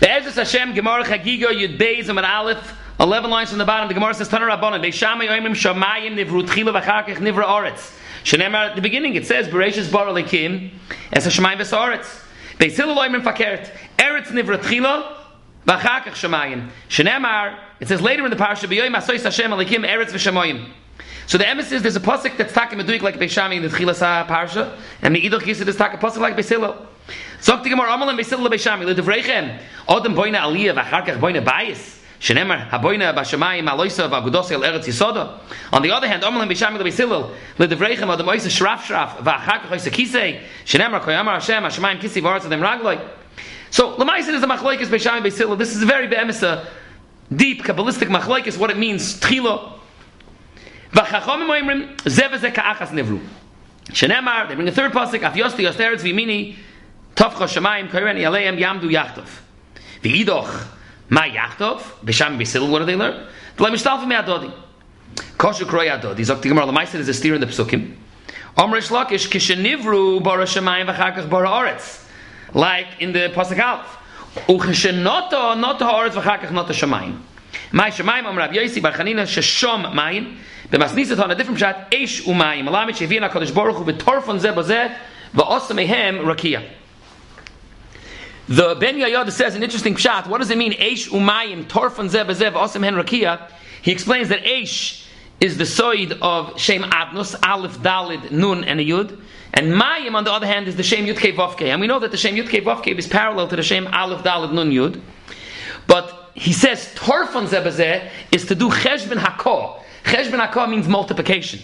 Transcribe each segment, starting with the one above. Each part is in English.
Be'ezus Hashem, Gemara Chagiga, Yud Beis, and Aleph, 11 lines from the bottom, the Gemara says, Tanar Rabbanon, Beishama Yoimim Shamayim Nivru Tchila V'chakech Nivra Oretz. Shenemar, at the beginning, it says, Bereshis Bar Alekim, Es HaShemayim V'Soretz. Beis Hillel Yoimim Fakert, Eretz Nivra Tchila, V'chakech Shemayim. Shenemar, it says later in the parasha, B'yoyim Asois Hashem Alekim, Eretz V'Shemayim. So the emes is there's a pasuk that's taka meduik like Beishami in the Tchilas parsha, and the Idach Yisud is taka pasuk like Beisilo. Zok the Gemara Amal and Beisilo Beishami ledevrechem Odem boina aliyah v'acharkach boina bayis. Shenemar haboina b'shamayim aloisa v'agudosi al eretz yisoda. On the other hand, Amal and Beishami lebeisilo ledevrechem Odem oisa shraf shraf v'acharkach oisa kisei. Shenemar koyamar Hashem hashamayim kisei v'aretz adem ragloi. So Lamaisin is a machlokes Beishami Beisilo. This is a very be'emesa, deep kabbalistic machlokes what it means tchilo. V'chachomim oimrim zev ze ka'achas. Shenemar, they bring a third pasuk, af yosti yosteretz v'mini Tafcha Shemayim Kaireni Aleim Yamdu Yachtov. V'idoch Ma Yachtov, Bisham Bisil, what do they learn? D'lem Yishtalfa Me Adodi. Kosher Kroy Adodi. Zog the Gemara, the Maisa is a steer in the Pesukim. Omer Shlokish, Kishenivru Bara Shemayim V'chakach Bara Oretz. Like in the Pasuk Aleph. Ucheshenoto Noto Oretz V'chakach Noto Shemayim. Mai Shemayim Omer Rabbi Yosi Bar Chanina Sheshom Mayim. B'masnisat on a different shot, Eish Umayim. Alamit Shevina Kodesh Baruch Hu B'torfon Zeh Bozeh V'osam Ehem the Ben Yehoyada says an interesting shot. What does it mean? Eish umayim, torfon zeh b'zeh, v'osa mehem rakia. He explains that Eish is the soid of Shem Adnus, Aleph, Dalid, Nun, and Yud. And Mayim, on the other hand, is the Shem Yud Kei. And we know that the Shem Yud Kei is parallel to the Shem Aleph, Dalid, Nun, Yud. But he says Torfon Zebazeh is to do Cheshbon Hakoh. Cheshbon Hakah means multiplication.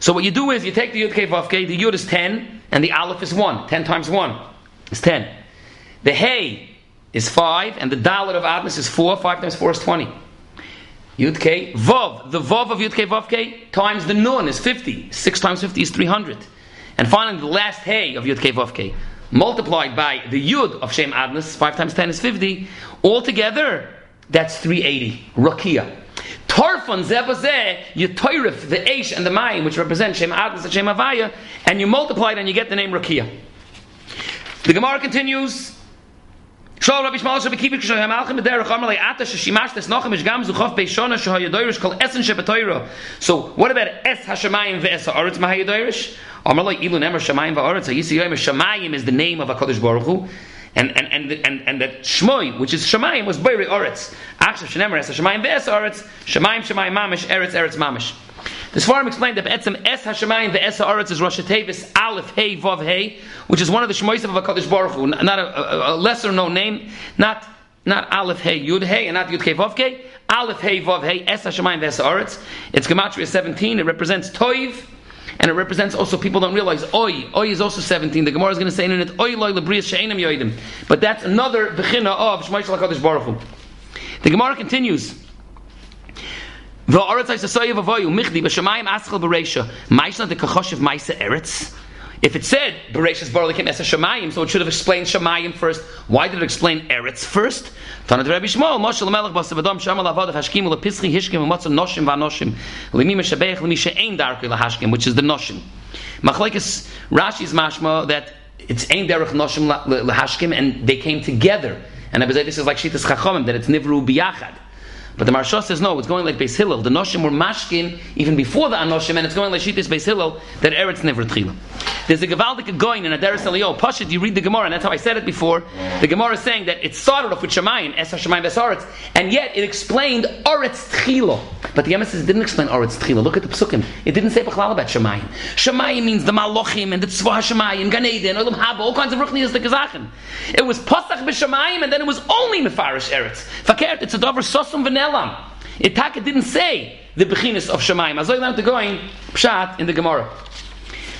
So what you do is you take the Yud Kei, the Yud is 10, and the Aleph is 1. 10 times 1 is 10. The Hey is 5, and the dollar of Adnas is 4. 5 times 4 is 20. Yud Kei Vav. The Vav of Yud Kei Vav times the Nun is 50. 6 times 50 is 300. And finally, the last Hey of Yud Kei Vav multiplied by the Yud of Shem Adnas, 5 times 10 is 50. Altogether, that's 380. Rakia. Torfon zebazeh, you toirif the Aish and the Mayim, which represent Shem Adnas and Shem Avaya, and you multiply it and you get the name Rakia. The Gemara continues. Shol Rabbi Shmuel Shabbi Kivik Shol Hamalchim B'derech Amar Lei Ata Sheshimash Tes Nochem Ish Gam Zuchof Beishona Shol Hayadoyrish Kol Esen Shebetoyro. So what about Es Hashemayim Ve'es Ha'aretz Mahayadoyrish? Amar Lei Ilu Nemer Shemayim Va'aretz Hayisi Yoyim Shemayim is the name of HaKadosh Baruch Hu. And and and and and that Shmoy, which is Shemayim, was Beiri Oretz. Akshav Shenemer Es Shemayim Ve'es Oretz. Shemayim Shemayim Mamish Eretz Eretz Mamish. This farm explained that Etzem Es Hashemayim Ve'es Ha'aretz is Rosh Tevis Aleph Hey Vav Hey, which is one of the Shmoyis of HaKadosh Baruch Hu, not a, a, a lesser known name, not not Aleph Hey Yud Hey and not Yud Kei Vav Kei. Aleph Hey Vav Hey Es Hashemayim Ve'es Ha'aretz. It's Gematria 17. It represents Toiv and it represents also people don't realize oi oi is also 17 the gemara is going to say in it oi loy lebrias sheinam yoidim but that's another bechina of shmaish lakadosh baruch Hu. the gemara continues the say of avoyu michdi b'shamayim aschal bereisha ma'isna the kachoshev ma'isa eretz if it said Bereshis Baralikim Es Shemayim, so it should have explained Shemayim first. Why did it explain Eretz first? Tanat Rabbi Shmuel, Moshe Lemelech Basavadam Shamal Avad Hashkim Lepischi Hishkim Umatzah Noshim VaNoshim Limi Meshabeich Limi She'ein Darkei LaHashkim, which is the Noshim. Machlekes Rashi's mashma that it's Ein Derech Noshim LaHashkim and they came together. And I this is like Shitas Chachomim that it's Nivru Biyachad. But the Maharsha says no, it's going like Beis Hillel. The Noshim were mashkin even before the Anoshim, and it's going like Shitas Beis Hillel that Eretz never tchila. There's a Gavaldik going in a Deres Elio. Pashit, you read the Gemara, and that's how I said it before. The Gemara is saying that it started off with Shemayim, Es HaShemayim Vesaretz, and yet it explained Oretz Tchilo. But the Emesis didn't explain Oretz Tchilo. Look at the Psukim. It didn't say Bechlal about Shemayim. Shemayim means the Malochim and the Tzvah HaShemayim, Gan Eden, Olam Haba, all kinds of Ruchnias the Gezachen. It was Pasach B'Shemayim, and then it was only Mefarish Eretz. Fakert, it's a Dover Sosum V'Nelam. Itaka didn't say the bechinis of Shemaim. I learned to going pshat in the Gemara.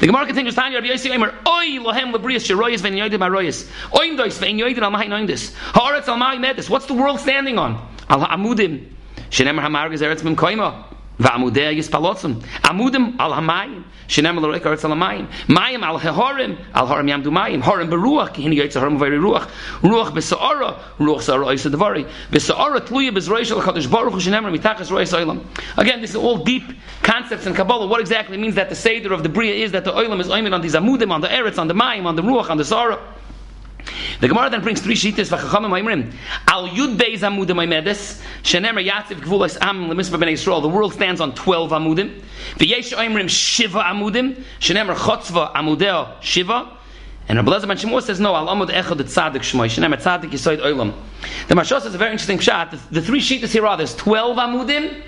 The Gemara continues, Tanya Rabbi Yossi Omer, Oy lohem lebrias sheroyes ven yoidim aroyes. Oim dois ven yoidim al mahi noindis. Haaretz al medis. What's the world standing on? Al ha'amudim. Shenemer hamargez eretz mim koima. ועמודיה יספלוצם עמודם על המים שנאמר לרק ארץ על המים מים על ההורם על הורם יעמדו מים הורם ברוח כי הנה יוצא הורם וברי רוח רוח בסעורה רוח סערה איסה דברי בסערה תלויה בזרועי של הקדוש ברוך הוא שנאמר מתחת זרועי סוילם again this is all deep concepts in Kabbalah what exactly means that the Seder of the Bria is that the oilam is oimed on these amudim on the eretz on the mayim on the ruach on the sa'ara the Gemara then brings three shittas v'chachamim ha'imrim. Al yud beis amudim ha'medes, shenemer yatziv gvulas am lemispa b'nei Yisrael. The world stands on 12 amudim. V'yesh ha'imrim shiva amudim, shenemer chotzva amudeo shiva. And Rabbi Lezer ben says, no, al amud echad tzadik shmoy, shenemer tzadik yisoid oilam. The Maharsha says a very interesting shot. The, the three shittas here are, there's 12 amudim,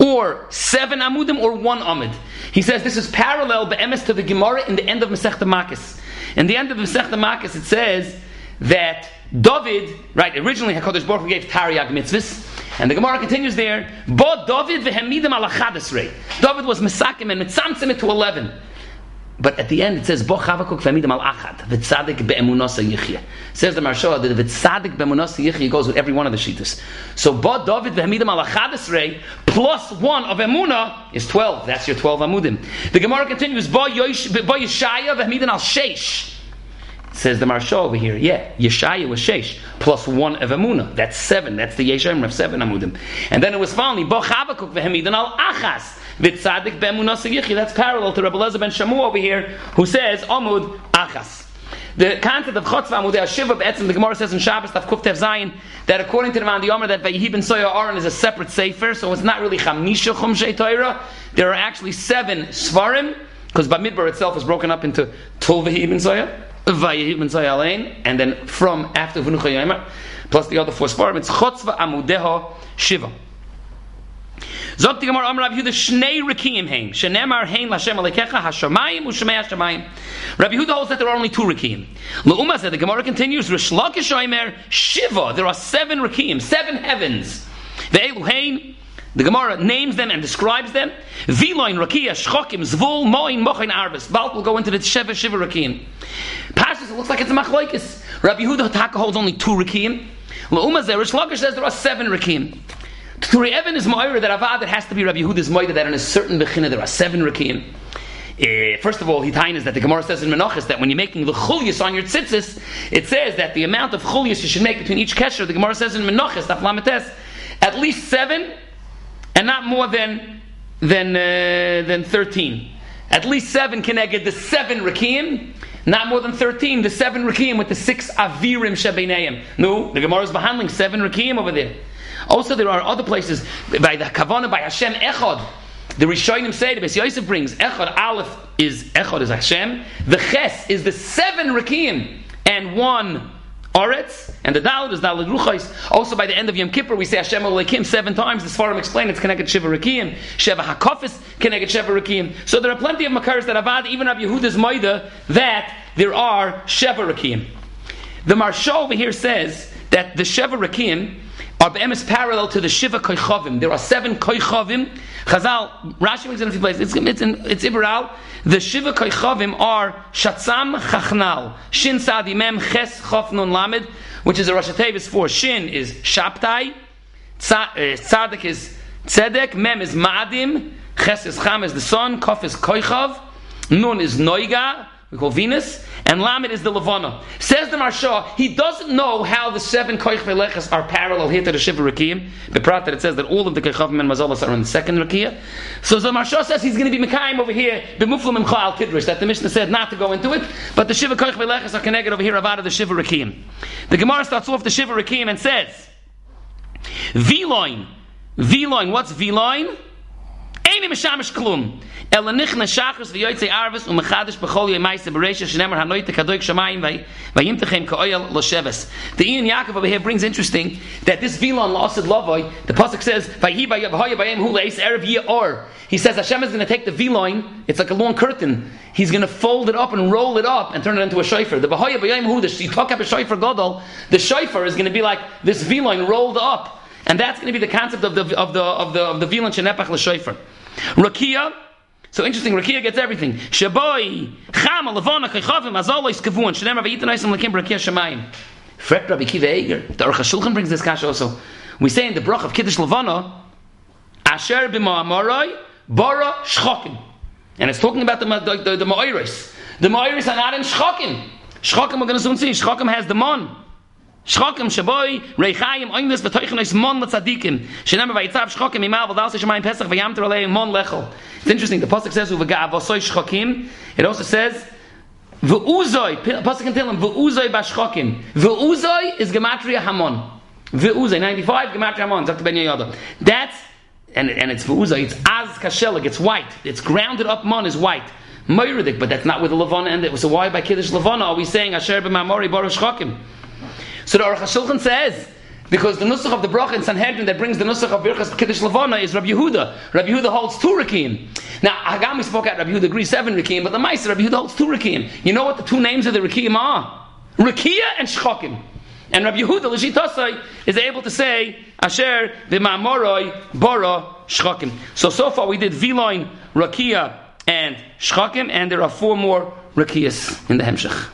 or seven amudim, or one amud. He says this is parallel be'emes to the Gemara in the end of Masechta Makis. In the end of Masechta Makis, it says that David, right, originally HaKadosh Baruch Hu gave Taryag mitzvahs, and the Gemara continues there, Bo David v'hemidim ala David was misakim and mitzamtzim to 11. But at the end it says, Bo chavakuk v'hemidim al achad, v'tzadik be'emunasa yichya. Says the Maharsha that v'tzadik be'emunasa yichya goes with every one of the shittas. So Bo David v'hemidim al achadesrei plus one of emuna is 12. That's your 12 amudim. The Gemara continues, Bo Yeshaya v'hemidim al sheish. Says the Maharsha over here, yeah, Yeshaya was Shesh, plus one of Amuna. That's seven. That's the Yeshayim of seven Amudim. And then it was finally, Bo Chavakuk v'hemidin al Achas. Vitzadik be'emunah yichi. That's parallel to Rabbi Lezer ben Shamu over here, who says, Amud Achas. The concept of Chotzva Amudei Shiva Be'etzim, the Gemara says in Shabbos, Tav Kuftev Zayin, that according to the Mandi Omer, that Vayihi ben Soya Aron is a separate Sefer, so it's not really Chamnisha Chumshei Torah. There are actually seven Svarim, because Bamidbar itself is broken up into Tul Vayihi Soya and then from after V'nucha Yomer, plus the other four Svarim, it's Chotzva Amudeho Shiva. Zot the Gemara Rabbi Yehuda Shnei Rekiim Hein. Shenemar Hein Lashem Alekecha Hashamayim Ushmei Hashamayim Rabbi Yehuda holds that there are only two Rekiim. Le'uma said the Gemara continues Rish Lakish Oimer Shiva there are seven Rekiim seven heavens. Ve'elu Hein the Gemara names them and describes them. Viloin, Rakia, Shchokim, Zvul, Moin, Mochain, Arvis. Balt will go into the Sheva Shiva Rakim. Pashas, it looks like it's a Machloikis. Rabbi Yehuda Hataka holds only two Rakim. La'uma Zerish Lakish says there are seven Rakim. Turi Evan is Moira that Avad, it has to be Rabbi Yehuda's Moira that in a certain Bechina there are seven Rakim. Uh, first of all, Hitain is that the Gemara says in Menachos that when you're making the chulius on your tzitzis, it says that the amount of chulius you should make between each kesher, the Gemara says in Menachos, at least seven, and not more than than uh, than thirteen. At least seven connected the seven rikim, not more than thirteen. The seven rikim with the six avirim shebeneim. No, the Gemara is behandling seven rikim over there. Also, there are other places by the Kavana by Hashem Echad. The Rishonim say the Beis Yosef brings Echad Aleph is Echad is Hashem. The Ches is the seven rikim and one Oretz, and the Dalit is Dalit Ruchais. Also, by the end of Yom Kippur, we say Hashem Elohim seven times. The Sfarim explain it's connected Shiva Rakiyim. Sheva Hakofis connected Shiva Rakiyim. So there are plenty of Makaris that Avad, even of Yehuda's Maida, that there are Sheva Rakiyim. The Maharsha over here says that the Sheva Rakiyim are be'emes parallel to the Shiva Koichavim. There are seven Koichavim. Chazal, Rashi makes it in a few places. It's, it's, it's Ibral. The Shiva Koichavim are Shatzam Chachnal, Shin Sadi Mem Ches Chof Nun Lamed, which is a Rosh Tevis for. Shin is Shabtai, uh, Tzadik is Tzedek, Mem is Ma'adim, Ches is Cham is the sun, Kof is Koichav, Nun is Noiga, we call Venus, and Lamed is the Levana. Says the Maharsha, he doesn't know how the seven Koich Velechas are parallel here to the Shiva Rakiyim. The prat that it says that all of the Koichavim and Mazalas are in the second Rakiyah. So the Maharsha says he's going to be Mekayim over here, B'muflam Imcha al Kidrish, that the Mishnah said not to go into it, but the Shiva Koich Velechas are connected over here of the Shiva Rakiyim. The Gemara starts off the Shiva Rakiyim and says, Viloin. Viloin, what's Viloin? Eini mishamish klum. El nichna shachris v'yoytzei arvis u'mechadish b'chol yoymaisa b'reisha shenemer hanoite kadoik shamayim v'yimtechem ka'oyel l'sheves. The Ein Yaakov over here brings interesting that this vilon losid lovoi, the pasuk says, v'yi v'yoyim v'yim hu leis erev or. He says Hashem is going to take the vilon, it's like a long curtain, he's going to fold it up and roll it up and turn it into a shofar. The v'hoya v'yim hu, the a shofar godol, the shofar is going to be like this vilon rolled up. And that's going to be the concept of the of the of the of the vilon shenepach l'shofar. Rakia. So interesting, Rakia gets everything. Shaboy, Cham, Levana, Chaychavim, Azalois, Kavun, Shadem, Rabbi Yitan, Lakim, Rakia, Shemayim. Fret Rabbi Kiva Eger. The Aruch HaShulchan brings this kash also. We say in the Brach of Kiddush Levana, Asher b'ma'amaroi, bara shchokim. And it's talking about the, the, the, the Ma'iris. The are not in shchokim. Shchokim, we're going to soon see, shchokim has the mon. Shchokim shaboy reichayim oinles v'toichenos mon l'tzadikim. Shenemar vayitzav shchokim imal v'dal shemayim pesach v'yam terolei mon lechel. It's interesting. The pasuk says avosoy shchokim. It also says Ve'uzoi, Pasuk tell him, Ve'uzoi bashchokim. Ve'uzoi is Gematria Hamon. Ve'uzoi, 95, Gematria Hamon, Dr. Ben Yoda. That's, and, and it's Ve'uzoi, it's Az Kashelik, it's white. It's grounded up mon is white. Moiridik, but that's not with the Levana and it. So why by Kiddush Levana are we saying Asher b'mamori baruch shchokim? So the Aruch HaShulchan says, because the nusach of the bracha in Sanhedrin that brings the nusach of Birchas Kiddush Levana is Rabbi Yehuda. Rabbi Yehuda holds two Rikim. Now, Hagami spoke out, Rabbi Yehuda agrees seven Rikim, but the Meister, Rabbi Yehuda holds two Rikim. You know what the two names of the Rikim are? Rikia and Shchokim. And Rabbi Yehuda, L'shitasai, is able to say, Asher v'ma'moroi bara Shchokim. So, so far we did Viloin, Rakia, and Shchokim, and there are four more Rakiyas in the Hemshech.